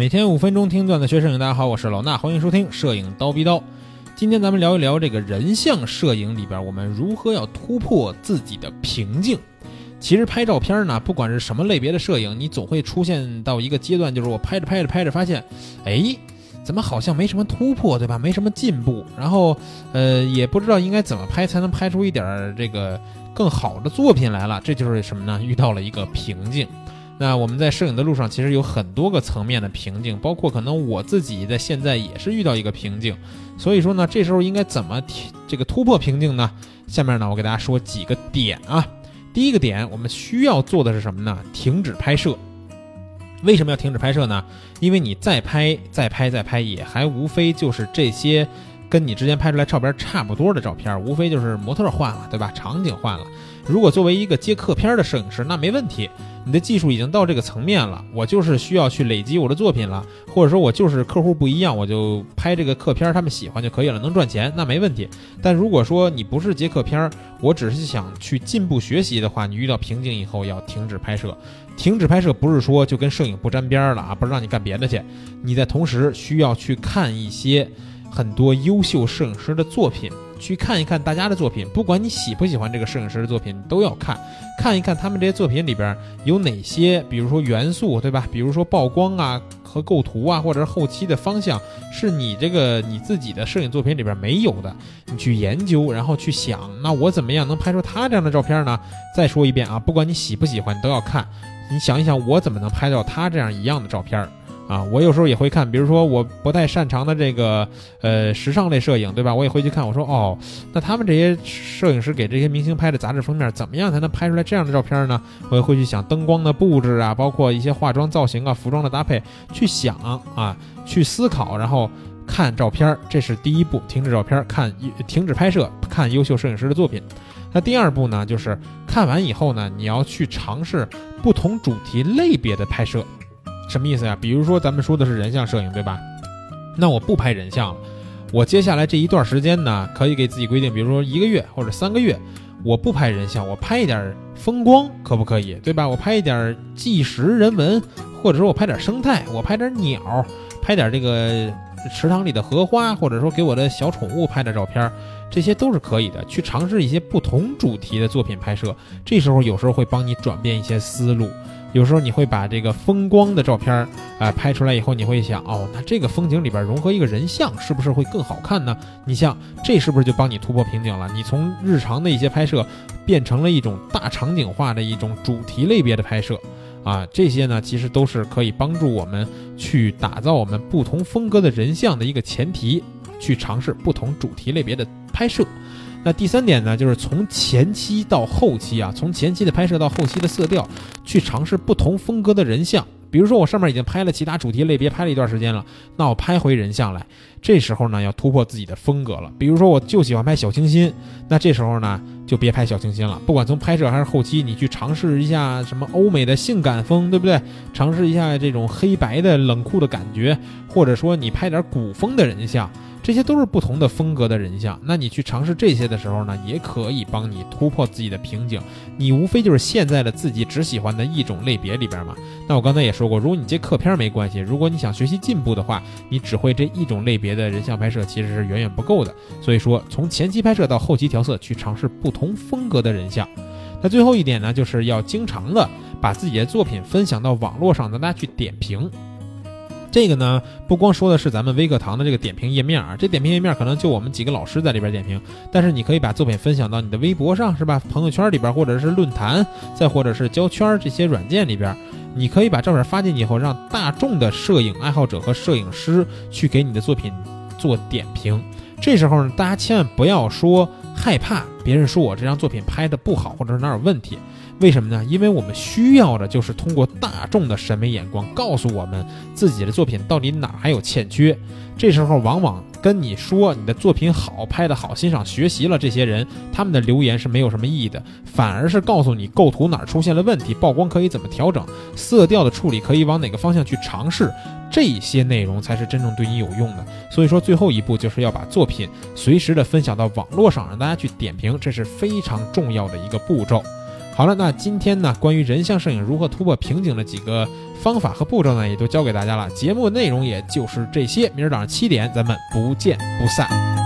每天五分钟听段子学摄影，大家好，我是老衲，欢迎收听摄影刀逼刀。今天咱们聊一聊这个人像摄影里边，我们如何要突破自己的瓶颈。其实拍照片呢，不管是什么类别的摄影，你总会出现到一个阶段，就是我拍着拍着拍着发现，哎，怎么好像没什么突破，对吧？没什么进步，然后呃，也不知道应该怎么拍才能拍出一点这个更好的作品来了。这就是什么呢？遇到了一个瓶颈。那我们在摄影的路上，其实有很多个层面的瓶颈，包括可能我自己在现在也是遇到一个瓶颈。所以说呢，这时候应该怎么这个突破瓶颈呢？下面呢，我给大家说几个点啊。第一个点，我们需要做的是什么呢？停止拍摄。为什么要停止拍摄呢？因为你再拍、再拍、再拍，也还无非就是这些跟你之前拍出来照片差不多的照片，无非就是模特换了，对吧？场景换了。如果作为一个接客片的摄影师，那没问题，你的技术已经到这个层面了。我就是需要去累积我的作品了，或者说我就是客户不一样，我就拍这个客片，他们喜欢就可以了，能赚钱那没问题。但如果说你不是接客片，我只是想去进步学习的话，你遇到瓶颈以后要停止拍摄。停止拍摄不是说就跟摄影不沾边了啊，不是让你干别的去，你在同时需要去看一些很多优秀摄影师的作品。去看一看大家的作品，不管你喜不喜欢这个摄影师的作品，都要看，看一看他们这些作品里边有哪些，比如说元素，对吧？比如说曝光啊和构图啊，或者是后期的方向，是你这个你自己的摄影作品里边没有的，你去研究，然后去想，那我怎么样能拍出他这样的照片呢？再说一遍啊，不管你喜不喜欢，你都要看，你想一想，我怎么能拍到他这样一样的照片？啊，我有时候也会看，比如说我不太擅长的这个呃时尚类摄影，对吧？我也会去看。我说哦，那他们这些摄影师给这些明星拍的杂志封面，怎么样才能拍出来这样的照片呢？我也会去想灯光的布置啊，包括一些化妆造型啊、服装的搭配，去想啊，去思考，然后看照片。这是第一步，停止照片，看停止拍摄，看优秀摄影师的作品。那第二步呢，就是看完以后呢，你要去尝试不同主题类别的拍摄。什么意思呀？比如说咱们说的是人像摄影，对吧？那我不拍人像了，我接下来这一段时间呢，可以给自己规定，比如说一个月或者三个月，我不拍人像，我拍一点风光，可不可以？对吧？我拍一点纪实人文，或者说我拍点生态，我拍点鸟，拍点这个池塘里的荷花，或者说给我的小宠物拍点照片，这些都是可以的。去尝试一些不同主题的作品拍摄，这时候有时候会帮你转变一些思路。有时候你会把这个风光的照片儿啊拍出来以后，你会想哦，那这个风景里边融合一个人像，是不是会更好看呢？你像这是不是就帮你突破瓶颈了？你从日常的一些拍摄变成了一种大场景化的一种主题类别的拍摄啊，这些呢其实都是可以帮助我们去打造我们不同风格的人像的一个前提，去尝试不同主题类别的拍摄。那第三点呢，就是从前期到后期啊，从前期的拍摄到后期的色调，去尝试不同风格的人像。比如说我上面已经拍了其他主题类别，拍了一段时间了，那我拍回人像来，这时候呢要突破自己的风格了。比如说我就喜欢拍小清新，那这时候呢就别拍小清新了，不管从拍摄还是后期，你去尝试一下什么欧美的性感风，对不对？尝试一下这种黑白的冷酷的感觉，或者说你拍点古风的人像。这些都是不同的风格的人像，那你去尝试这些的时候呢，也可以帮你突破自己的瓶颈。你无非就是陷在了自己只喜欢的一种类别里边嘛。那我刚才也说过，如果你接客片没关系，如果你想学习进步的话，你只会这一种类别的人像拍摄其实是远远不够的。所以说，从前期拍摄到后期调色，去尝试不同风格的人像。那最后一点呢，就是要经常的把自己的作品分享到网络上，让大家去点评。这个呢，不光说的是咱们微课堂的这个点评页面啊，这点评页面可能就我们几个老师在里边点评，但是你可以把作品分享到你的微博上，是吧？朋友圈里边，或者是论坛，再或者是交圈这些软件里边，你可以把照片发进去以后，让大众的摄影爱好者和摄影师去给你的作品做点评。这时候呢，大家千万不要说害怕别人说我这张作品拍的不好，或者是哪有问题。为什么呢？因为我们需要的就是通过大众的审美眼光，告诉我们自己的作品到底哪还有欠缺。这时候，往往跟你说你的作品好、拍得好、欣赏、学习了这些人，他们的留言是没有什么意义的，反而是告诉你构图哪出现了问题，曝光可以怎么调整，色调的处理可以往哪个方向去尝试，这些内容才是真正对你有用的。所以说，最后一步就是要把作品随时的分享到网络上，让大家去点评，这是非常重要的一个步骤。好了，那今天呢，关于人像摄影如何突破瓶颈的几个方法和步骤呢，也都教给大家了。节目内容也就是这些，明儿早上七点咱们不见不散。